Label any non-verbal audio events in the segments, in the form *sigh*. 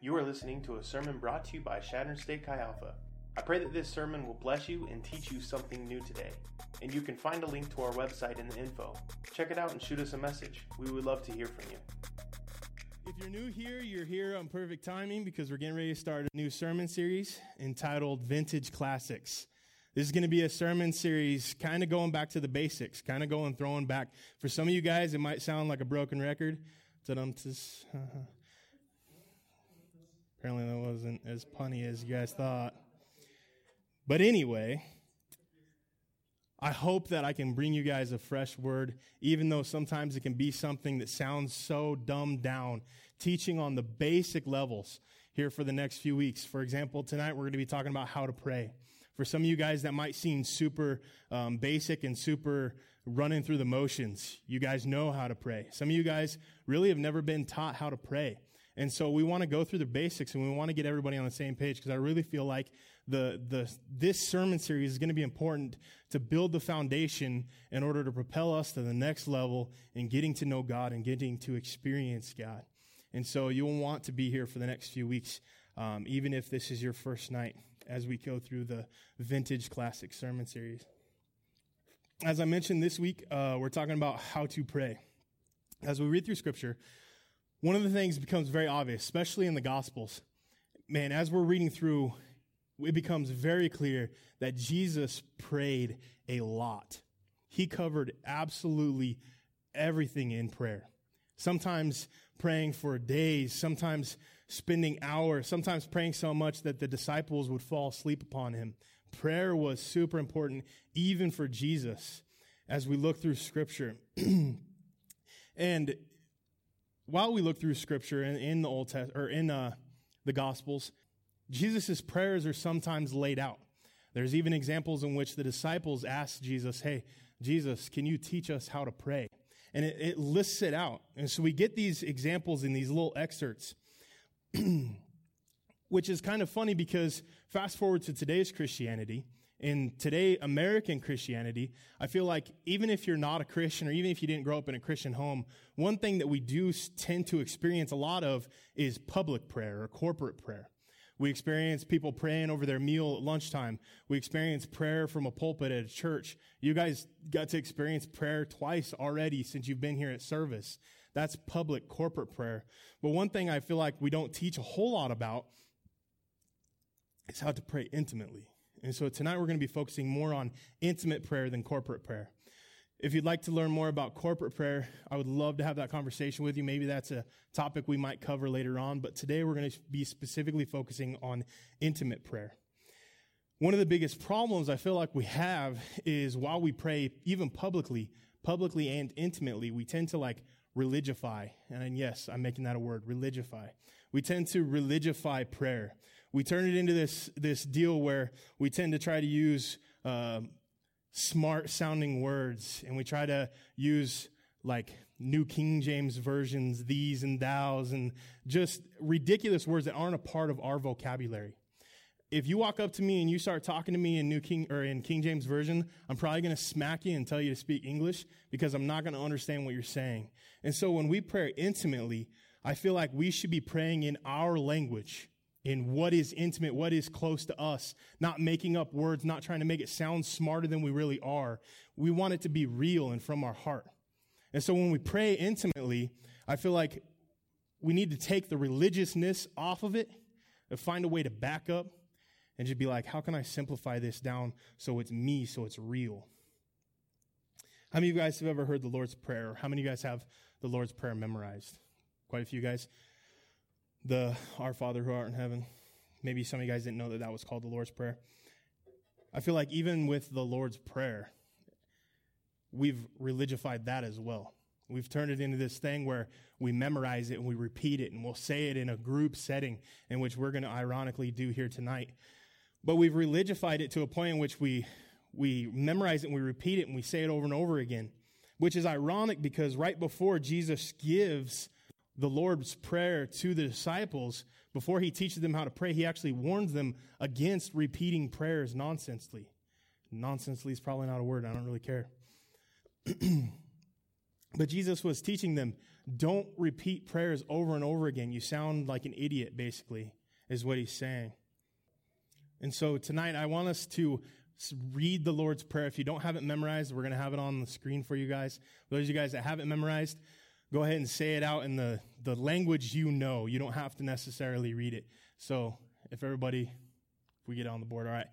You are listening to a sermon brought to you by Chadron State Chi Alpha. I pray that this sermon will bless you and teach you something new today. And you can find a link to our website in the info. Check it out and shoot us a message. We would love to hear from you. If you're new here, you're here on perfect timing because we're getting ready to start a new sermon series entitled Vintage Classics. This is going to be a sermon series kind of going back to the basics, kind of going throwing back. For some of you guys, it might sound like a broken record. Apparently, that wasn't as punny as you guys thought. But anyway, I hope that I can bring you guys a fresh word, even though sometimes it can be something that sounds so dumbed down. Teaching on the basic levels here for the next few weeks. For example, tonight we're going to be talking about how to pray. For some of you guys, that might seem super um, basic and super running through the motions. You guys know how to pray. Some of you guys really have never been taught how to pray. And so we want to go through the basics and we want to get everybody on the same page because I really feel like the, the, this sermon series is going to be important to build the foundation in order to propel us to the next level in getting to know God and getting to experience God. And so you'll want to be here for the next few weeks, um, even if this is your first night as we go through the vintage classic sermon series. As I mentioned this week, uh, we're talking about how to pray. As we read through scripture, one of the things becomes very obvious, especially in the Gospels. Man, as we're reading through, it becomes very clear that Jesus prayed a lot. He covered absolutely everything in prayer. Sometimes praying for days, sometimes spending hours, sometimes praying so much that the disciples would fall asleep upon him. Prayer was super important, even for Jesus, as we look through scripture. *clears throat* and while we look through scripture in, in the Old Testament, or in uh, the Gospels, Jesus' prayers are sometimes laid out. There's even examples in which the disciples ask Jesus, Hey, Jesus, can you teach us how to pray? And it, it lists it out. And so we get these examples in these little excerpts, *clears throat* which is kind of funny because fast forward to today's Christianity, in today American Christianity, I feel like even if you're not a Christian or even if you didn't grow up in a Christian home, one thing that we do tend to experience a lot of is public prayer or corporate prayer. We experience people praying over their meal at lunchtime. We experience prayer from a pulpit at a church. You guys got to experience prayer twice already since you've been here at service. That's public corporate prayer. But one thing I feel like we don't teach a whole lot about is how to pray intimately. And so tonight we're going to be focusing more on intimate prayer than corporate prayer. If you'd like to learn more about corporate prayer, I would love to have that conversation with you. Maybe that's a topic we might cover later on, but today we're going to be specifically focusing on intimate prayer. One of the biggest problems I feel like we have is while we pray, even publicly, publicly and intimately, we tend to like religify. And yes, I'm making that a word, religify. We tend to religify prayer. We turn it into this, this deal where we tend to try to use, um, smart sounding words and we try to use like New King James versions, these and thous, and just ridiculous words that aren't a part of our vocabulary. If you walk up to me and you start talking to me in New King or in King James version, I'm probably going to smack you and tell you to speak English because I'm not going to understand what you're saying. And so when we pray intimately, I feel like we should be praying in our language in what is intimate, what is close to us, not making up words, not trying to make it sound smarter than we really are. We want it to be real and from our heart. And so when we pray intimately, I feel like we need to take the religiousness off of it and find a way to back up and just be like, how can I simplify this down so it's me, so it's real? How many of you guys have ever heard the Lord's Prayer? How many of you guys have the Lord's Prayer memorized? Quite a few guys the Our Father who art in heaven. Maybe some of you guys didn't know that that was called the Lord's Prayer. I feel like even with the Lord's Prayer, we've religified that as well. We've turned it into this thing where we memorize it and we repeat it and we'll say it in a group setting in which we're going to ironically do here tonight. But we've religified it to a point in which we, we memorize it and we repeat it and we say it over and over again, which is ironic because right before Jesus gives the Lord's Prayer to the disciples, before he teaches them how to pray, he actually warns them against repeating prayers nonsensely. Nonsensely is probably not a word, I don't really care. *clears throat* but Jesus was teaching them don't repeat prayers over and over again. You sound like an idiot, basically, is what he's saying. And so tonight, I want us to read the Lord's Prayer. If you don't have it memorized, we're going to have it on the screen for you guys. Those of you guys that have it memorized, go ahead and say it out in the, the language you know. You don't have to necessarily read it. So if everybody, if we get on the board, all right.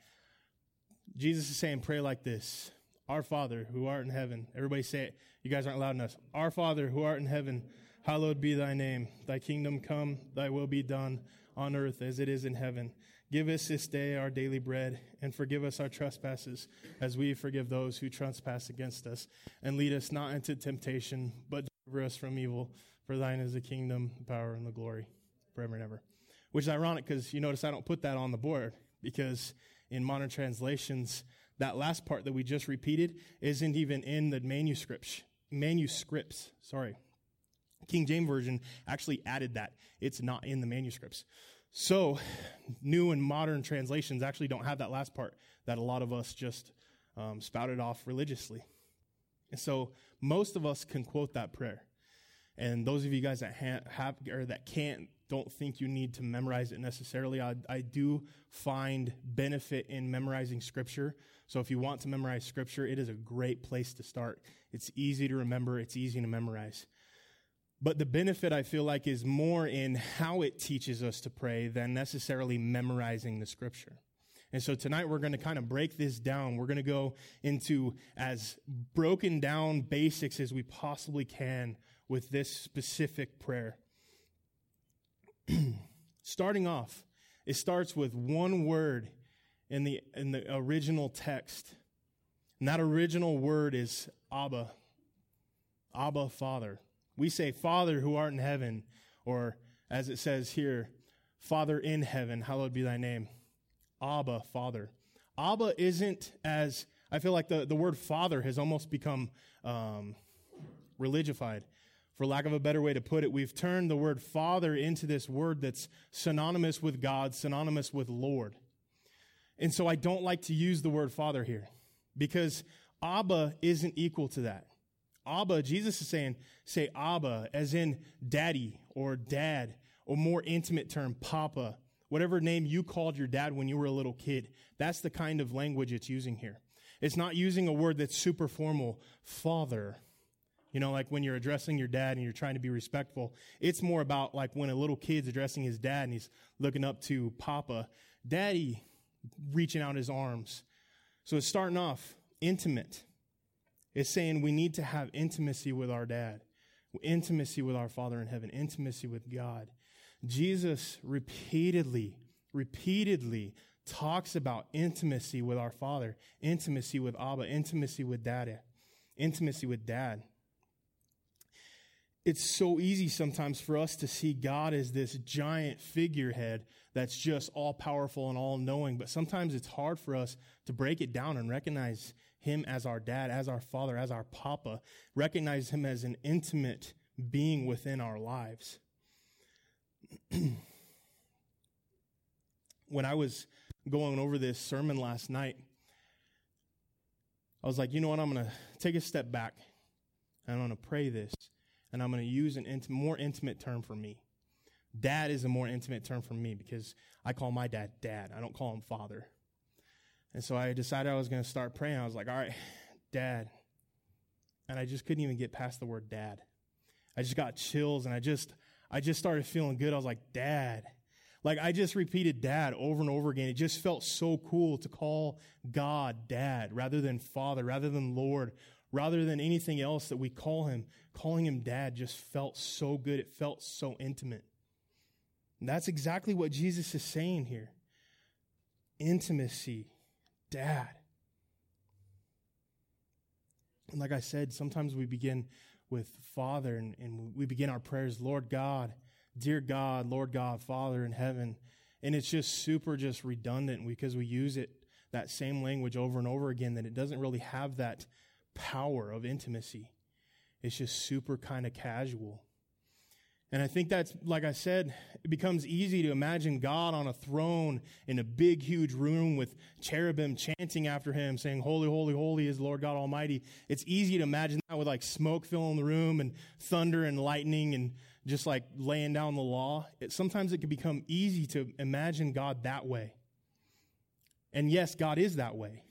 Jesus is saying, pray like this Our Father who art in heaven. Everybody say it. You guys aren't loud enough. Our Father who art in heaven, hallowed be thy name. Thy kingdom come, thy will be done on earth as it is in heaven. Give us this day our daily bread, and forgive us our trespasses, as we forgive those who trespass against us. And lead us not into temptation, but deliver us from evil. For thine is the kingdom, the power, and the glory, forever and ever. Which is ironic because you notice I don't put that on the board, because in modern translations, that last part that we just repeated isn't even in the manuscripts. Manuscripts, sorry. King James Version actually added that. It's not in the manuscripts. So, new and modern translations actually don't have that last part that a lot of us just um, spouted off religiously. And so, most of us can quote that prayer. And those of you guys that ha- have or that can't, don't think you need to memorize it necessarily. I, I do find benefit in memorizing scripture. So if you want to memorize scripture, it is a great place to start. It's easy to remember. It's easy to memorize. But the benefit I feel like is more in how it teaches us to pray than necessarily memorizing the scripture. And so tonight we're going to kind of break this down. We're going to go into as broken down basics as we possibly can with this specific prayer. *clears throat* Starting off, it starts with one word in the, in the original text. And that original word is Abba. Abba, Father. We say, Father who art in heaven, or as it says here, Father in heaven, hallowed be thy name. Abba, Father. Abba isn't as, I feel like the, the word father has almost become um, religified. For lack of a better way to put it, we've turned the word father into this word that's synonymous with God, synonymous with Lord. And so I don't like to use the word father here because Abba isn't equal to that. Abba, Jesus is saying, say Abba, as in daddy or dad, or more intimate term, Papa, whatever name you called your dad when you were a little kid. That's the kind of language it's using here. It's not using a word that's super formal, father. You know, like when you're addressing your dad and you're trying to be respectful. It's more about like when a little kid's addressing his dad and he's looking up to Papa, Daddy, reaching out his arms. So it's starting off intimate. It's saying we need to have intimacy with our dad, intimacy with our Father in heaven, intimacy with God. Jesus repeatedly, repeatedly talks about intimacy with our Father, intimacy with Abba, intimacy with Dad, intimacy with Dad. It's so easy sometimes for us to see God as this giant figurehead that's just all powerful and all knowing, but sometimes it's hard for us to break it down and recognize him as our dad, as our father, as our papa, recognize him as an intimate being within our lives. *clears throat* when I was going over this sermon last night, I was like, you know what? I'm going to take a step back and I'm going to pray this and I'm going to use an int- more intimate term for me. Dad is a more intimate term for me because I call my dad dad. I don't call him father. And so I decided I was going to start praying. I was like, all right, dad. And I just couldn't even get past the word dad. I just got chills and I just, I just started feeling good. I was like, dad. Like I just repeated dad over and over again. It just felt so cool to call God dad rather than father, rather than Lord, rather than anything else that we call him. Calling him dad just felt so good. It felt so intimate. And that's exactly what Jesus is saying here. Intimacy dad. And like I said, sometimes we begin with Father and, and we begin our prayers, Lord God, dear God, Lord God, Father in heaven. And it's just super just redundant because we use it, that same language over and over again, that it doesn't really have that power of intimacy. It's just super kind of casual. And I think that's, like I said, it becomes easy to imagine God on a throne in a big, huge room with cherubim chanting after him, saying, Holy, holy, holy is Lord God Almighty. It's easy to imagine that with like smoke filling the room and thunder and lightning and just like laying down the law. It, sometimes it can become easy to imagine God that way. And yes, God is that way,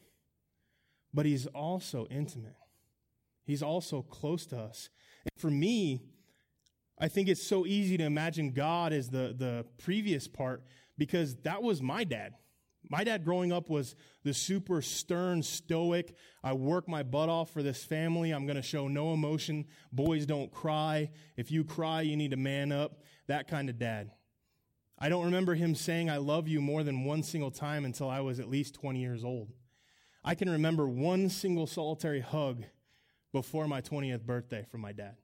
but He's also intimate. He's also close to us. And for me, I think it's so easy to imagine God as the, the previous part because that was my dad. My dad growing up was the super stern, stoic. I work my butt off for this family. I'm going to show no emotion. Boys don't cry. If you cry, you need to man up. That kind of dad. I don't remember him saying, I love you more than one single time until I was at least 20 years old. I can remember one single solitary hug before my 20th birthday from my dad.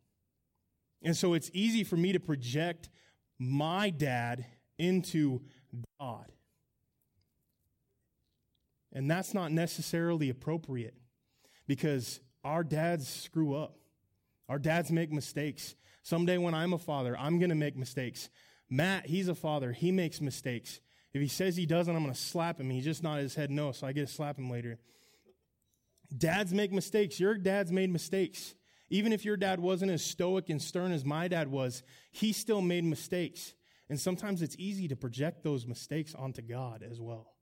And so it's easy for me to project my dad into God. And that's not necessarily appropriate because our dads screw up. Our dads make mistakes. Someday when I'm a father, I'm going to make mistakes. Matt, he's a father. He makes mistakes. If he says he doesn't, I'm going to slap him. He just nodded his head no, so I get to slap him later. Dads make mistakes. Your dad's made mistakes. Even if your dad wasn't as stoic and stern as my dad was, he still made mistakes. And sometimes it's easy to project those mistakes onto God as well.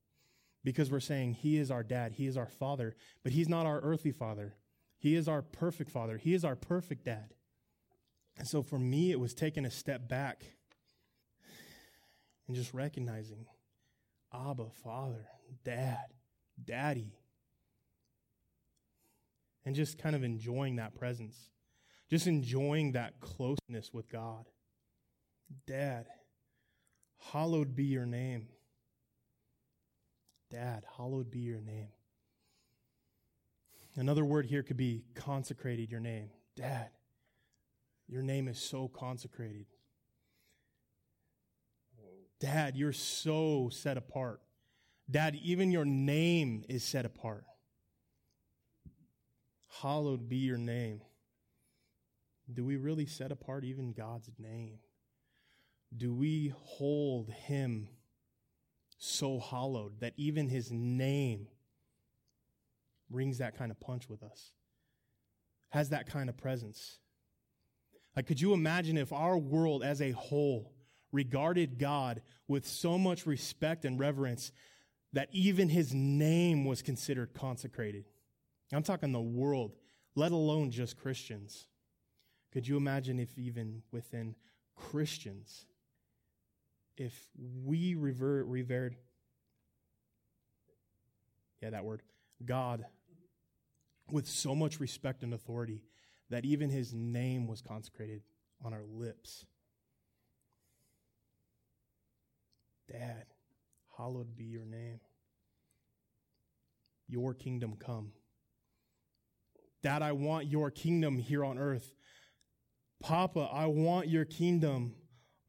Because we're saying He is our dad, He is our father, but He's not our earthly father. He is our perfect father, He is our perfect dad. And so for me, it was taking a step back and just recognizing Abba, Father, Dad, Daddy and just kind of enjoying that presence, just enjoying that closeness with God. Dad, hallowed be your name. Dad, hallowed be your name. Another word here could be consecrated your name. Dad, your name is so consecrated. Dad, you're so set apart. Dad, even your name is set apart. Hallowed be your name. Do we really set apart even God's name? Do we hold him so hallowed that even his name rings that kind of punch with us? Has that kind of presence? Like, could you imagine if our world as a whole regarded God with so much respect and reverence that even his name was considered consecrated? I'm talking the world, let alone just Christians. Could you imagine if even within Christians, if we revere, revered, yeah, that word, God with so much respect and authority that even his name was consecrated on our lips. Dad, hallowed be your name. Your kingdom come. Dad, I want your kingdom here on earth. Papa, I want your kingdom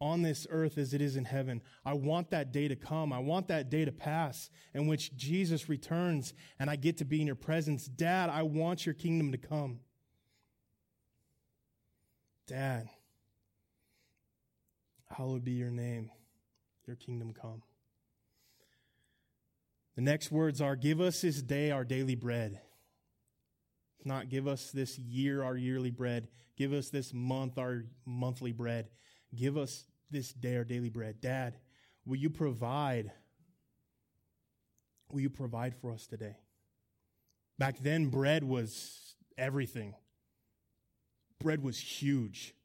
on this earth as it is in heaven. I want that day to come. I want that day to pass in which Jesus returns and I get to be in your presence. Dad, I want your kingdom to come. Dad, hallowed be your name, your kingdom come. The next words are Give us this day our daily bread. Not give us this year our yearly bread. Give us this month our monthly bread. Give us this day our daily bread. Dad, will you provide? Will you provide for us today? Back then, bread was everything. Bread was huge.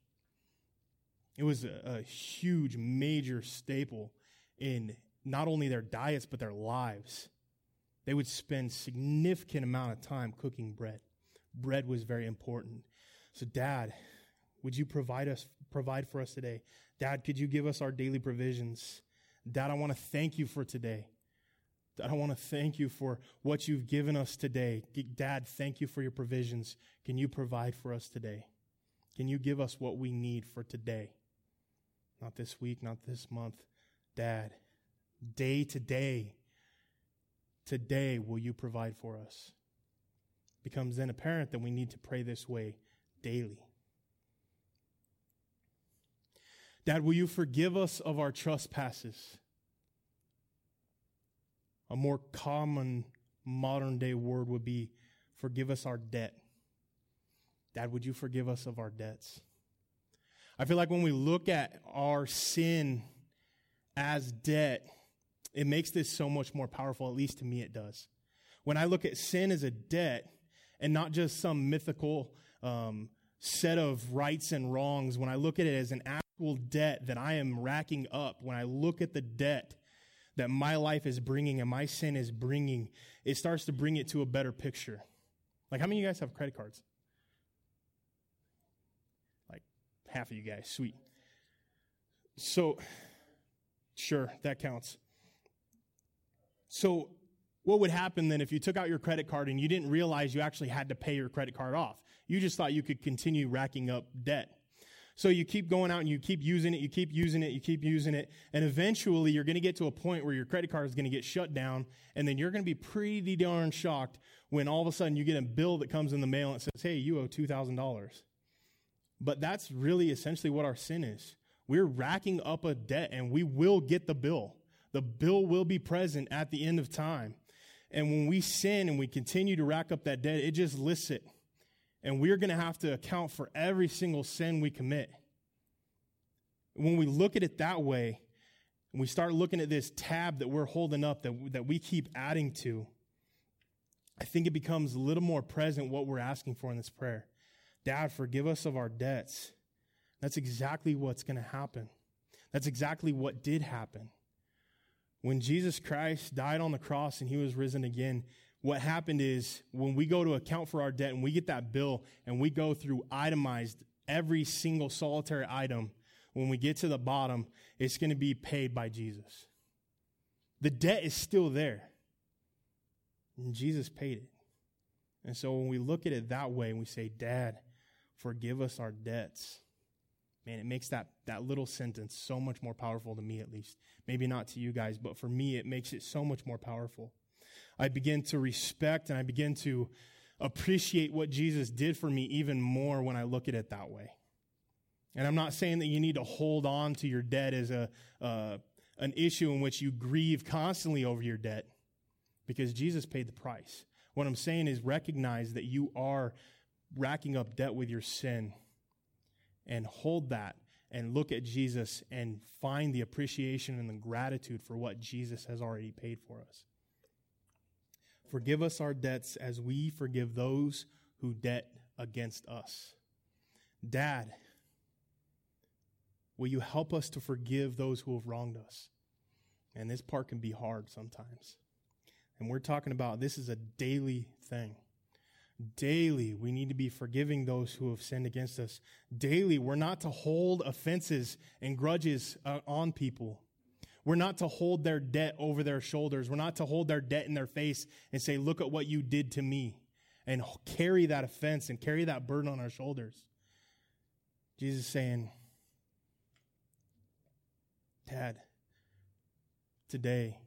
It was a, a huge, major staple in not only their diets, but their lives. They would spend significant amount of time cooking bread bread was very important. So, Dad, would you provide us provide for us today? Dad, could you give us our daily provisions? Dad, I want to thank you for today. Dad, I want to thank you for what you've given us today. Dad, thank you for your provisions. Can you provide for us today? Can you give us what we need for today? Not this week, not this month. Dad, day to day, today will you provide for us? It becomes then apparent that we need to pray this way daily. Dad, will you forgive us of our trespasses? A more common modern day word would be forgive us our debt. Dad, would you forgive us of our debts? I feel like when we look at our sin as debt, it makes this so much more powerful, at least to me it does. When I look at sin as a debt and not just some mythical um, set of rights and wrongs, when I look at it as an actual debt that I am racking up, when I look at the debt that my life is bringing and my sin is bringing, it starts to bring it to a better picture. Like, how many of you guys have credit cards? Like, half of you guys. Sweet. So, sure, that counts. So, what would happen then if you took out your credit card and you didn't realize you actually had to pay your credit card off? You just thought you could continue racking up debt. So you keep going out and you keep using it, you keep using it, you keep using it, and eventually you're going to get to a point where your credit card is going to get shut down, and then you're going to be pretty darn shocked when all of a sudden you get a bill that comes in the mail and says, hey, you owe $2,000. But that's really essentially what our sin is. We're racking up a debt and we will get the bill. The bill will be present at the end of time. And when we sin and we continue to rack up that debt, it just lists it. And we're going to have to account for every single sin we commit. When we look at it that way, and we start looking at this tab that we're holding up that, that we keep adding to, I think it becomes a little more present what we're asking for in this prayer. Dad, forgive us of our debts. That's exactly what's going to happen. That's exactly what did happen. When Jesus Christ died on the cross and he was risen again, what happened is when we go to account for our debt and we get that bill and we go through itemized every single solitary item, when we get to the bottom, it's going to be paid by Jesus. The debt is still there. And Jesus paid it. And so when we look at it that way and we say, Dad, forgive us our debts, man, it makes that, that little sentence so much more powerful to me, at least. Maybe not to you guys, but for me, it makes it so much more powerful. I begin to respect and I begin to appreciate what Jesus did for me even more when I look at it that way. And I'm not saying that you need to hold on to your debt as a, uh, an issue in which you grieve constantly over your debt because Jesus paid the price. What I'm saying is recognize that you are racking up debt with your sin and hold that and look at Jesus and find the appreciation and the gratitude for what Jesus has already paid for us. Forgive us our debts as we forgive those who debt against us. Dad, will you help us to forgive those who have wronged us? And this part can be hard sometimes. And we're talking about this is a daily thing. Daily, we need to be forgiving those who have sinned against us. Daily, we're not to hold offenses and grudges uh, on people. We're not to hold their debt over their shoulders. We're not to hold their debt in their face and say, Look at what you did to me, and carry that offense and carry that burden on our shoulders. Jesus saying, Dad, today,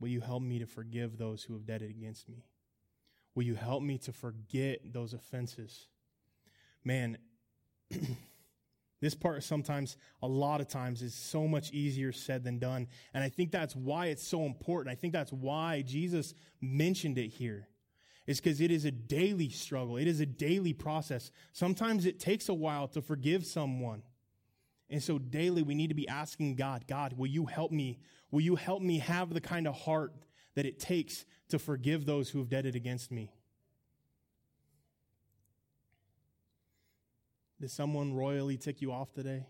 will you help me to forgive those who have debted against me? Will you help me to forget those offenses? Man, *clears throat* This part sometimes, a lot of times, is so much easier said than done. And I think that's why it's so important. I think that's why Jesus mentioned it here. Is because it is a daily struggle. It is a daily process. Sometimes it takes a while to forgive someone. And so daily we need to be asking God, God, will you help me? Will you help me have the kind of heart that it takes to forgive those who have debted against me? Did someone royally tick you off today?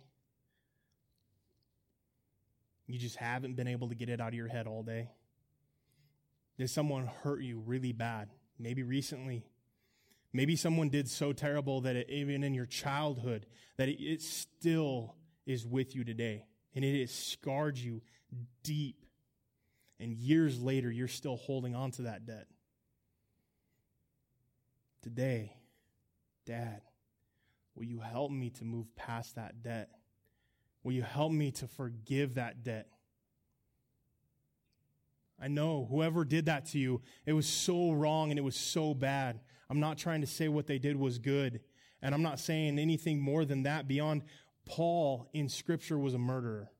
You just haven't been able to get it out of your head all day. Did someone hurt you really bad? Maybe recently. Maybe someone did so terrible that it, even in your childhood, that it, it still is with you today. And it has scarred you deep. And years later, you're still holding on to that debt. Today, Dad, Will you help me to move past that debt? Will you help me to forgive that debt? I know whoever did that to you, it was so wrong and it was so bad. I'm not trying to say what they did was good. And I'm not saying anything more than that beyond Paul in Scripture was a murderer.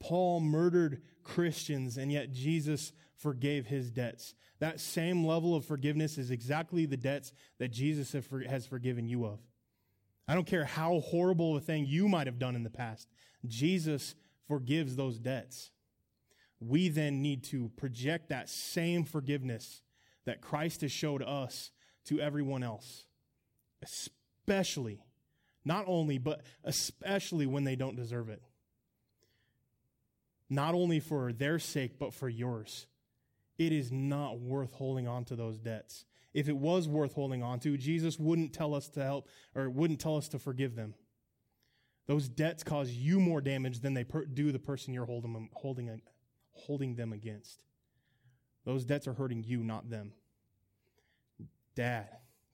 Paul murdered Christians, and yet Jesus forgave his debts. That same level of forgiveness is exactly the debts that Jesus has forgiven you of. I don't care how horrible a thing you might have done in the past, Jesus forgives those debts. We then need to project that same forgiveness that Christ has showed us to everyone else, especially, not only, but especially when they don't deserve it. Not only for their sake, but for yours. It is not worth holding on to those debts. If it was worth holding on to, Jesus wouldn't tell us to help or wouldn't tell us to forgive them. Those debts cause you more damage than they per- do the person you're holding, holding, holding them against. Those debts are hurting you, not them. Dad,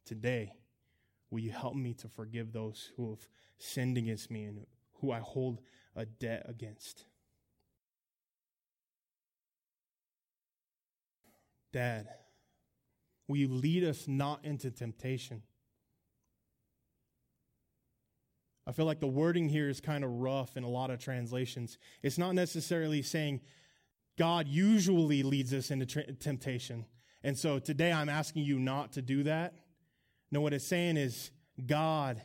today, will you help me to forgive those who have sinned against me and who I hold a debt against? Dad, will you lead us not into temptation? I feel like the wording here is kind of rough in a lot of translations. It's not necessarily saying God usually leads us into tra- temptation. And so today I'm asking you not to do that. No, what it's saying is, God,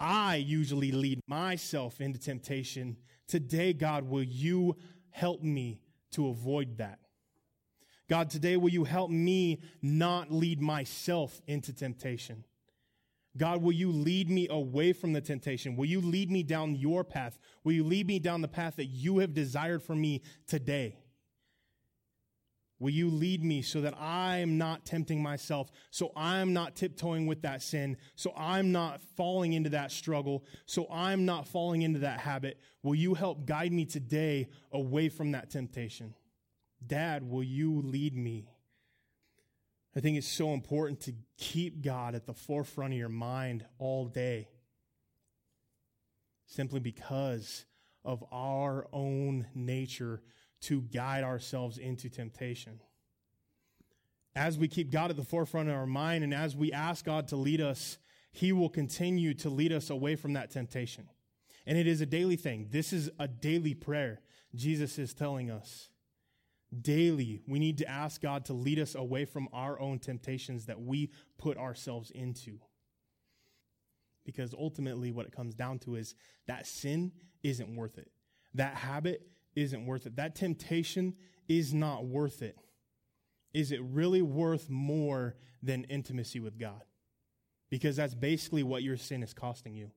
I usually lead myself into temptation. Today, God, will you help me to avoid that? God, today, will you help me not lead myself into temptation? God, will you lead me away from the temptation? Will you lead me down your path? Will you lead me down the path that you have desired for me today? Will you lead me so that I'm not tempting myself, so I'm not tiptoeing with that sin, so I'm not falling into that struggle, so I'm not falling into that habit? Will you help guide me today away from that temptation? Dad, will you lead me? I think it's so important to keep God at the forefront of your mind all day, simply because of our own nature to guide ourselves into temptation. As we keep God at the forefront of our mind and as we ask God to lead us, He will continue to lead us away from that temptation. And it is a daily thing. This is a daily prayer, Jesus is telling us. Daily, we need to ask God to lead us away from our own temptations that we put ourselves into. Because ultimately, what it comes down to is that sin isn't worth it. That habit isn't worth it. That temptation is not worth it. Is it really worth more than intimacy with God? Because that's basically what your sin is costing you.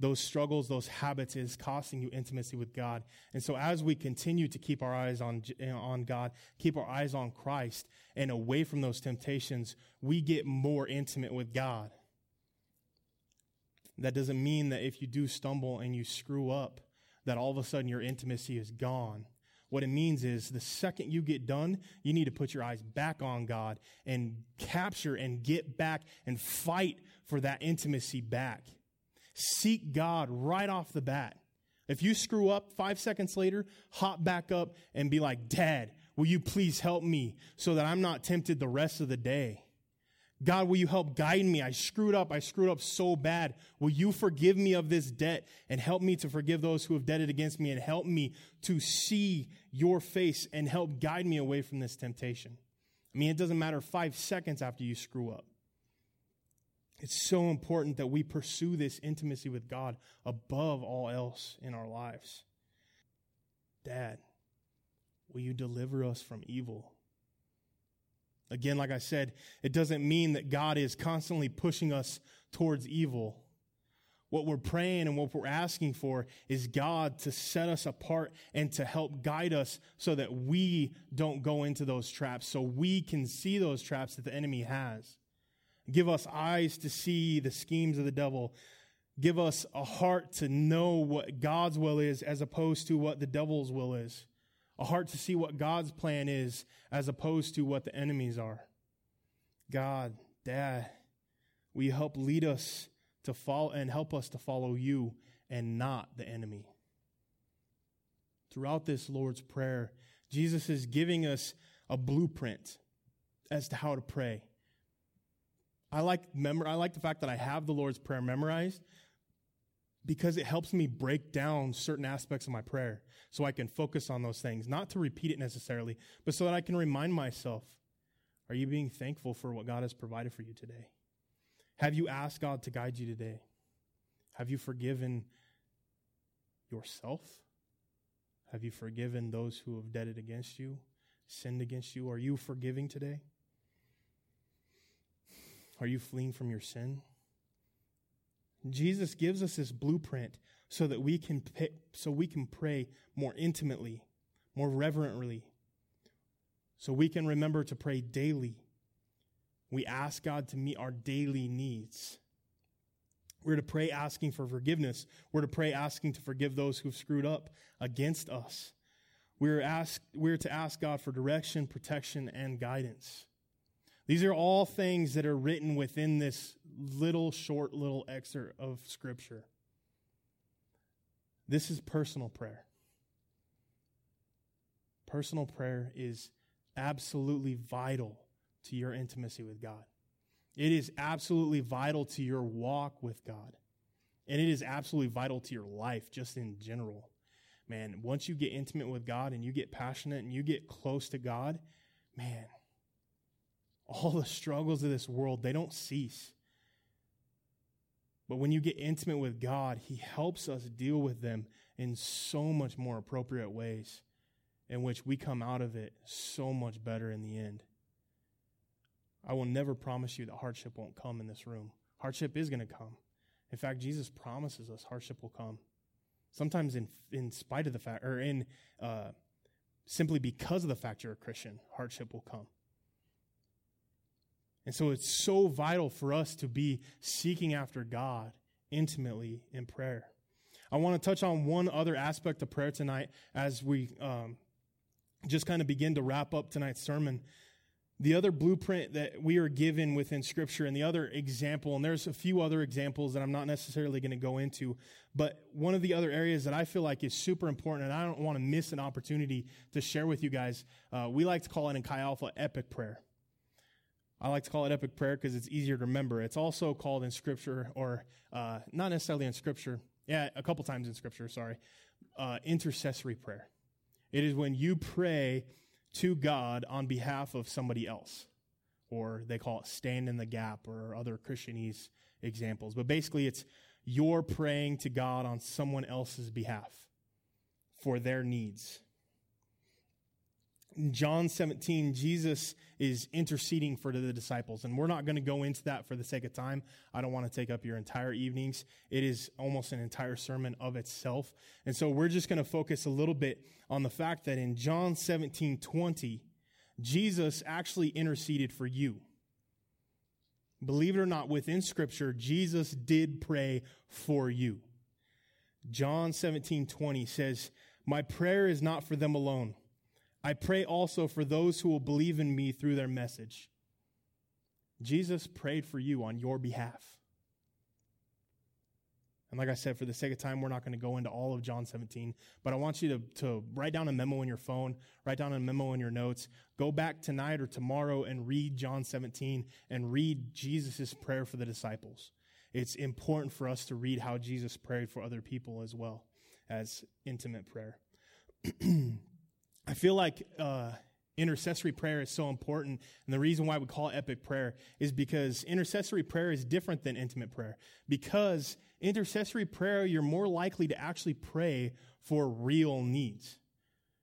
Those struggles, those habits is costing you intimacy with God. And so as we continue to keep our eyes on, on God, keep our eyes on Christ and away from those temptations, we get more intimate with God. That doesn't mean that if you do stumble and you screw up, that all of a sudden your intimacy is gone. What it means is the second you get done, you need to put your eyes back on God and capture and get back and fight for that intimacy back. Seek God right off the bat. If you screw up five seconds later, hop back up and be like, Dad, will you please help me so that I'm not tempted the rest of the day? God, will you help guide me? I screwed up. I screwed up so bad. Will you forgive me of this debt and help me to forgive those who have debted against me and help me to see your face and help guide me away from this temptation? I mean, it doesn't matter five seconds after you screw up. It's so important that we pursue this intimacy with God above all else in our lives. Dad, will you deliver us from evil? Again, like I said, it doesn't mean that God is constantly pushing us towards evil. What we're praying and what we're asking for is God to set us apart and to help guide us so that we don't go into those traps, so we can see those traps that the enemy has. Give us eyes to see the schemes of the devil. Give us a heart to know what God's will is as opposed to what the devil's will is a heart to see what God's plan is as opposed to what the enemies are. God, Dad, will you help lead us to follow and help us to follow you and not the enemy? Throughout this Lord's Prayer, Jesus is giving us a blueprint as to how to pray. I like, I like the fact that I have the Lord's Prayer memorized because it helps me break down certain aspects of my prayer so I can focus on those things, not to repeat it necessarily, but so that I can remind myself are you being thankful for what God has provided for you today? Have you asked God to guide you today? Have you forgiven yourself? Have you forgiven those who have debted against you, sinned against you? Are you forgiving today? Are you fleeing from your sin? Jesus gives us this blueprint so that we can so we can pray more intimately, more reverently. So we can remember to pray daily. We ask God to meet our daily needs. We're to pray asking for forgiveness. We're to pray asking to forgive those who've screwed up against us. We're, ask, we're to ask God for direction, protection, and guidance. These are all things that are written within this little, short, little excerpt of Scripture. This is personal prayer. Personal prayer is absolutely vital to your intimacy with God. It is absolutely vital to your walk with God. And it is absolutely vital to your life, just in general. Man, once you get intimate with God and you get passionate and you get close to God, man, all the struggles of this world, they don't cease. But when you get intimate with God, He helps us deal with them in so much more appropriate ways, in which we come out of it so much better in the end. I will never promise you that hardship won't come in this room. Hardship is going to come. In fact, Jesus promises us hardship will come. Sometimes, in, in spite of the fact, or in uh, simply because of the fact you're a Christian, hardship will come. And so it's so vital for us to be seeking after God intimately in prayer. I want to touch on one other aspect of prayer tonight as we um, just kind of begin to wrap up tonight's sermon. The other blueprint that we are given within Scripture, and the other example, and there's a few other examples that I'm not necessarily going to go into, but one of the other areas that I feel like is super important, and I don't want to miss an opportunity to share with you guys, uh, we like to call it in Chi Alpha epic prayer. I like to call it epic prayer because it's easier to remember. It's also called in Scripture, or uh, not necessarily in Scripture, yeah, a couple times in Scripture, sorry, uh, intercessory prayer. It is when you pray to God on behalf of somebody else, or they call it stand in the gap, or other Christianese examples. But basically, it's you're praying to God on someone else's behalf for their needs. In John 17, Jesus is interceding for the disciples. And we're not going to go into that for the sake of time. I don't want to take up your entire evenings. It is almost an entire sermon of itself. And so we're just going to focus a little bit on the fact that in John 17, 20, Jesus actually interceded for you. Believe it or not, within Scripture, Jesus did pray for you. John 17, 20 says, My prayer is not for them alone I pray also for those who will believe in me through their message. Jesus prayed for you on your behalf. And like I said, for the sake of time, we're not going to go into all of John 17, but I want you to, to write down a memo in your phone, write down a memo in your notes, go back tonight or tomorrow and read John 17 and read Jesus' prayer for the disciples. It's important for us to read how Jesus prayed for other people as well as intimate prayer. *clears throat* I feel like uh, intercessory prayer is so important. And the reason why we call it epic prayer is because intercessory prayer is different than intimate prayer. Because intercessory prayer, you're more likely to actually pray for real needs.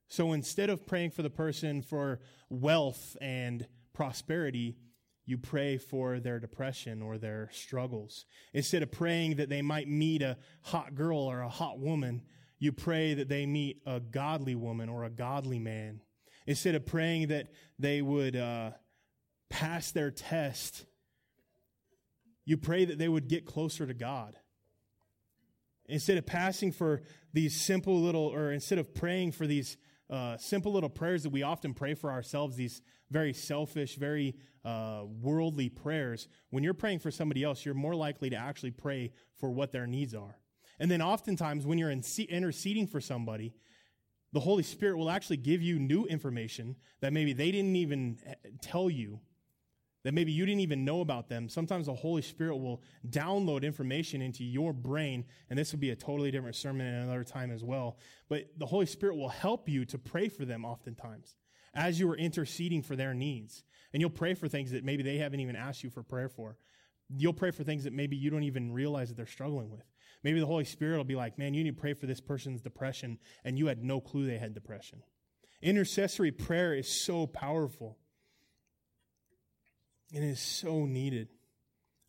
So instead of praying for the person for wealth and prosperity, you pray for their depression or their struggles. Instead of praying that they might meet a hot girl or a hot woman, you pray that they meet a godly woman or a godly man. Instead of praying that they would uh, pass their test, you pray that they would get closer to God. Instead of passing for these simple little, or instead of praying for these uh, simple little prayers that we often pray for ourselves, these very selfish, very uh, worldly prayers, when you're praying for somebody else, you're more likely to actually pray for what their needs are. And then oftentimes, when you're interceding for somebody, the Holy Spirit will actually give you new information that maybe they didn't even eh, tell you that maybe you didn't even know about them. Sometimes the Holy Spirit will download information into your brain, and this would be a totally different sermon at another time as well. But the Holy Spirit will help you to pray for them oftentimes as you are interceding for their needs. And you'll pray for things that maybe they haven't even asked you for prayer for. You'll pray for things that maybe you don't even realize that they're struggling with. Maybe the Holy Spirit will be like, man, you need to pray for this person's depression, and you had no clue they had depression. Intercessory prayer is so powerful. and It is so needed,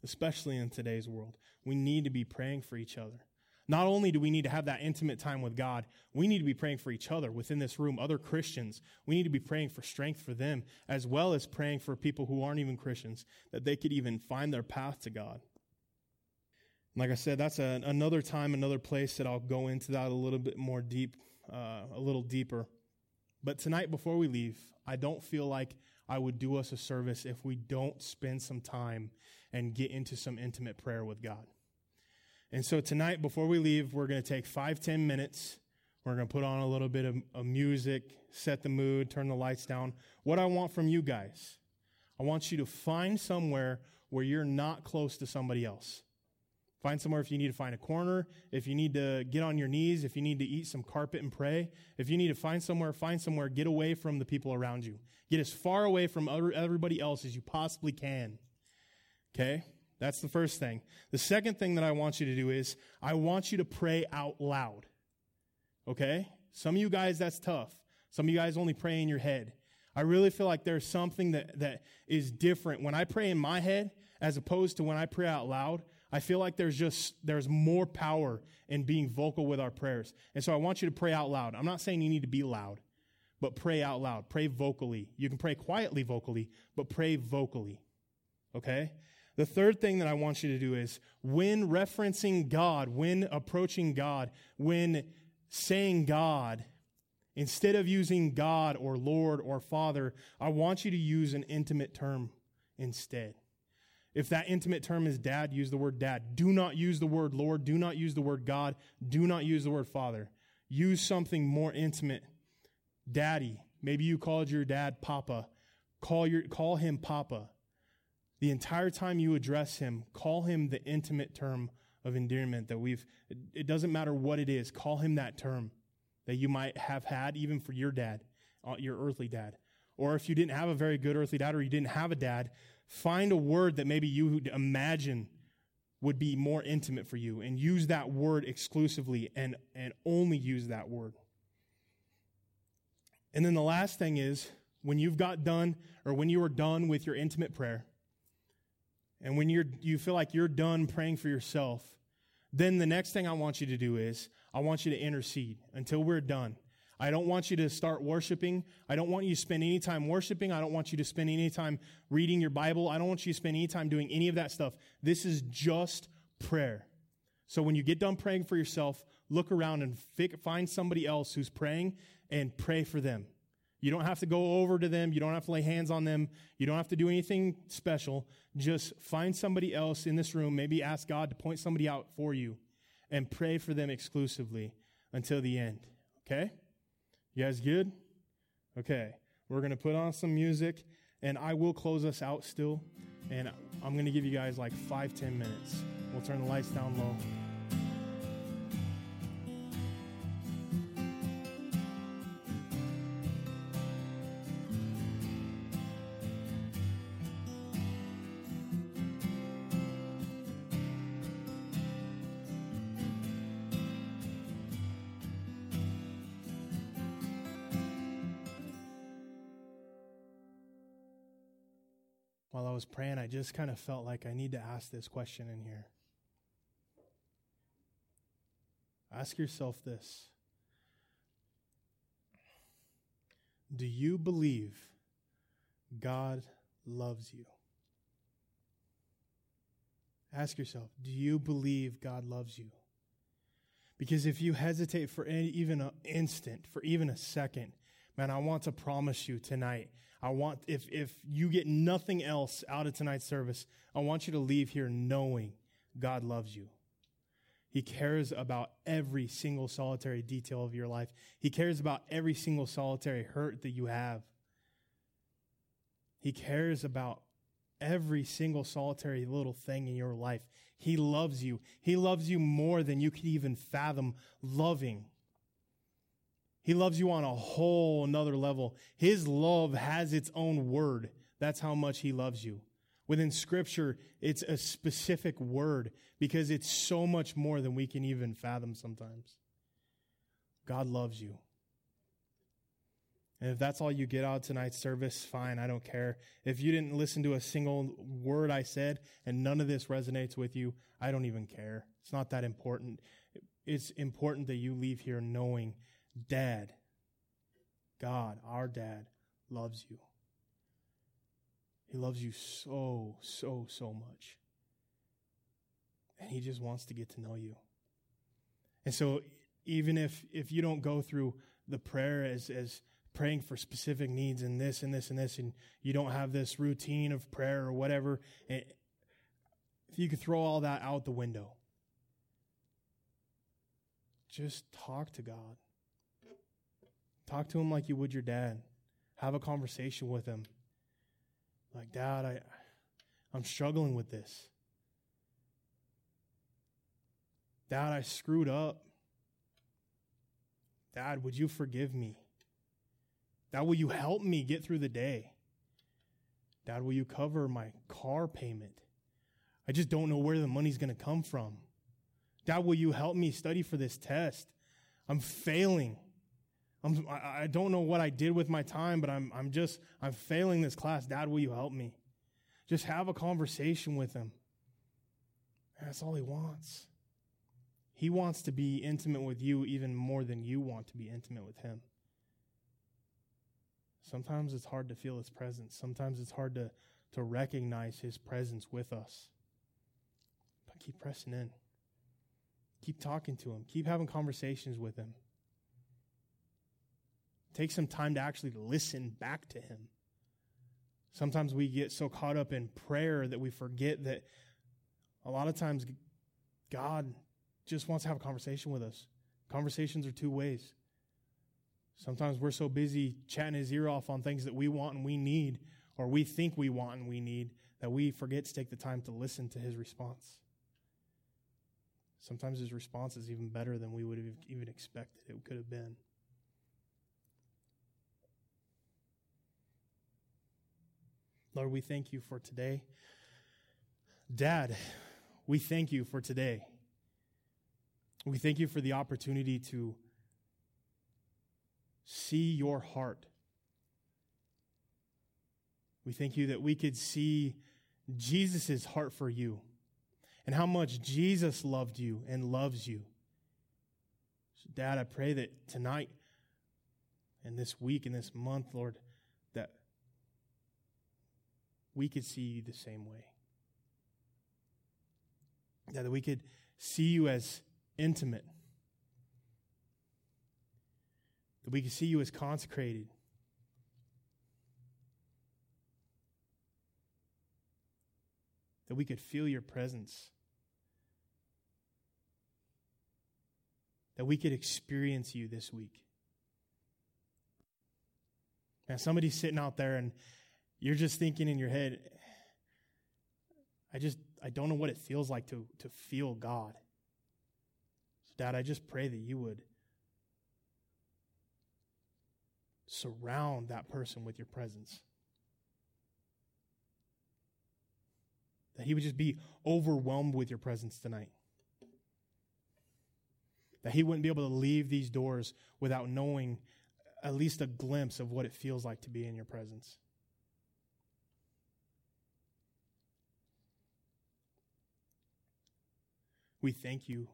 especially in today's world. We need to be praying for each other. Not only do we need to have that intimate time with God, we need to be praying for each other within this room, other Christians. We need to be praying for strength for them, as well as praying for people who aren't even Christians, that they could even find their path to God. Like I said, that's a, another time, another place that I'll go into that a little bit more deep, uh, a little deeper. But tonight, before we leave, I don't feel like I would do us a service if we don't spend some time and get into some intimate prayer with God. And so tonight, before we leave, we're going to take five, ten minutes. We're going to put on a little bit of, of music, set the mood, turn the lights down. What I want from you guys, I want you to find somewhere where you're not close to somebody else. Find somewhere if you need to find a corner, if you need to get on your knees, if you need to eat some carpet and pray, if you need to find somewhere, find somewhere, get away from the people around you. Get as far away from everybody else as you possibly can. Okay? That's the first thing. The second thing that I want you to do is I want you to pray out loud. Okay? Some of you guys, that's tough. Some of you guys only pray in your head. I really feel like there's something that, that is different. When I pray in my head, as opposed to when I pray out loud, I feel like there's just, there's more power in being vocal with our prayers. And so I want you to pray out loud. I'm not saying you need to be loud, but pray out loud. Pray vocally. You can pray quietly vocally, but pray vocally. Okay? The third thing that I want you to do is when referencing God, when approaching God, when saying God, instead of using God or Lord or Father, I want you to use an intimate term instead. If that intimate term is dad, use the word dad. Do not use the word Lord. Do not use the word God. Do not use the word Father. Use something more intimate. Daddy. Maybe you called your dad Papa. Call, your, call him Papa. The entire time you address him, call him the intimate term of endearment that we've, it doesn't matter what it is, call him that term that you might have had even for your dad, uh, your earthly dad. Or if you didn't have a very good earthly dad or you didn't have a dad, Find a word that maybe you would imagine would be more intimate for you and use that word exclusively and, and only use that word. And then the last thing is when you've got done or when you are done with your intimate prayer and when you're, you feel like you're done praying for yourself, then the next thing I want you to do is I want you to intercede until we're done. I don't want you to start worshiping. I don't want you to spend any time worshiping. I don't want you to spend any time reading your Bible. I don't want you to spend any time doing any of that stuff. This is just prayer. So when you get done praying for yourself, look around and find somebody else who's praying and pray for them. You don't have to go over to them. You don't have to lay hands on them. You don't have to do anything special. Just find somebody else in this room. Maybe ask God to point somebody out for you and pray for them exclusively until the end. Okay? You guys good? Okay. We're going to put on some music, and I will close us out still. And I'm going to give you guys like five, ten minutes. We'll turn the lights down low. Just kind of felt like I need to ask this question in here. Ask yourself this Do you believe God loves you? Ask yourself, do you believe God loves you? Because if you hesitate for any, even an instant, for even a second, man, I want to promise you tonight I want, if, if you get nothing else out of tonight's service, I want you to leave here knowing God loves you. He cares about every single solitary detail of your life. He cares about every single solitary hurt that you have. He cares about every single solitary little thing in your life. He loves you. He loves you more than you could even fathom loving. He loves you on a whole another level. His love has its own word. That's how much he loves you. Within scripture, it's a specific word because it's so much more than we can even fathom sometimes. God loves you. And if that's all you get out of tonight's service, fine, I don't care. If you didn't listen to a single word I said and none of this resonates with you, I don't even care. It's not that important. It's important that you leave here knowing Dad, God, our dad, loves you. He loves you so, so, so much. And he just wants to get to know you. And so even if if you don't go through the prayer as as praying for specific needs and this and this and this and you don't have this routine of prayer or whatever eh, if you could throw all that out the window just talk to God talk to him like you would your dad have a conversation with him like dad I I'm struggling with this dad I screwed up Dad, would you forgive me? Dad, will you help me get through the day? Dad, will you cover my car payment? I just don't know where the money's going to come from. Dad, will you help me study for this test? I'm failing. I'm, I, don't know what I did with my time, but I'm, I'm just, I'm failing this class. Dad, will you help me? Just have a conversation with him. That's all he wants. He wants to be intimate with you even more than you want to be intimate with Him. Sometimes it's hard to feel His presence. Sometimes it's hard to, to recognize His presence with us. But keep pressing in. Keep talking to Him. Keep having conversations with Him. Take some time to actually listen back to Him. Sometimes we get so caught up in prayer that we forget that a lot of times God just wants to have a conversation with us. Conversations are two ways. Sometimes we're so busy chatting his ear off on things that we want and we need, or we think we want and we need, that we forget to take the time to listen to his response. Sometimes his response is even better than we would have even expected it could have been. Lord, we thank you for today. Dad, we thank you for today. We thank you for the opportunity to see your heart. We thank you that we could see Jesus' heart for you and how much Jesus loved you and loves you. So, Dad, I pray that tonight and this week and this month, Lord, we could see you the same way. That we could see you as intimate. That we could see you as consecrated. That we could feel your presence. That we could experience you this week. Now, somebody's sitting out there and you're just thinking in your head, I just, I don't know what it feels like to, to feel God. So, Dad, I just pray that you would surround that person with your presence. That he would just be overwhelmed with your presence tonight. That he wouldn't be able to leave these doors without knowing at least a glimpse of what it feels like to be in your presence. We thank you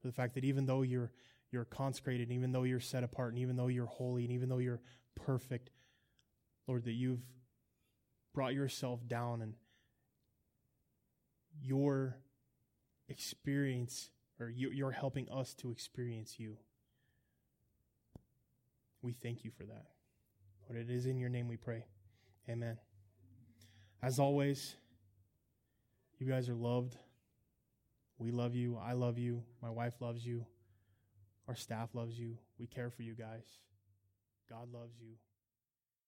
for the fact that even though you're you're consecrated, even though you're set apart, and even though you're holy, and even though you're perfect, Lord, that you've brought yourself down and your experience, or you're helping us to experience you. We thank you for that. Lord, it is in your name we pray. Amen. As always, you guys are loved. We love you. I love you. My wife loves you. Our staff loves you. We care for you guys. God loves you.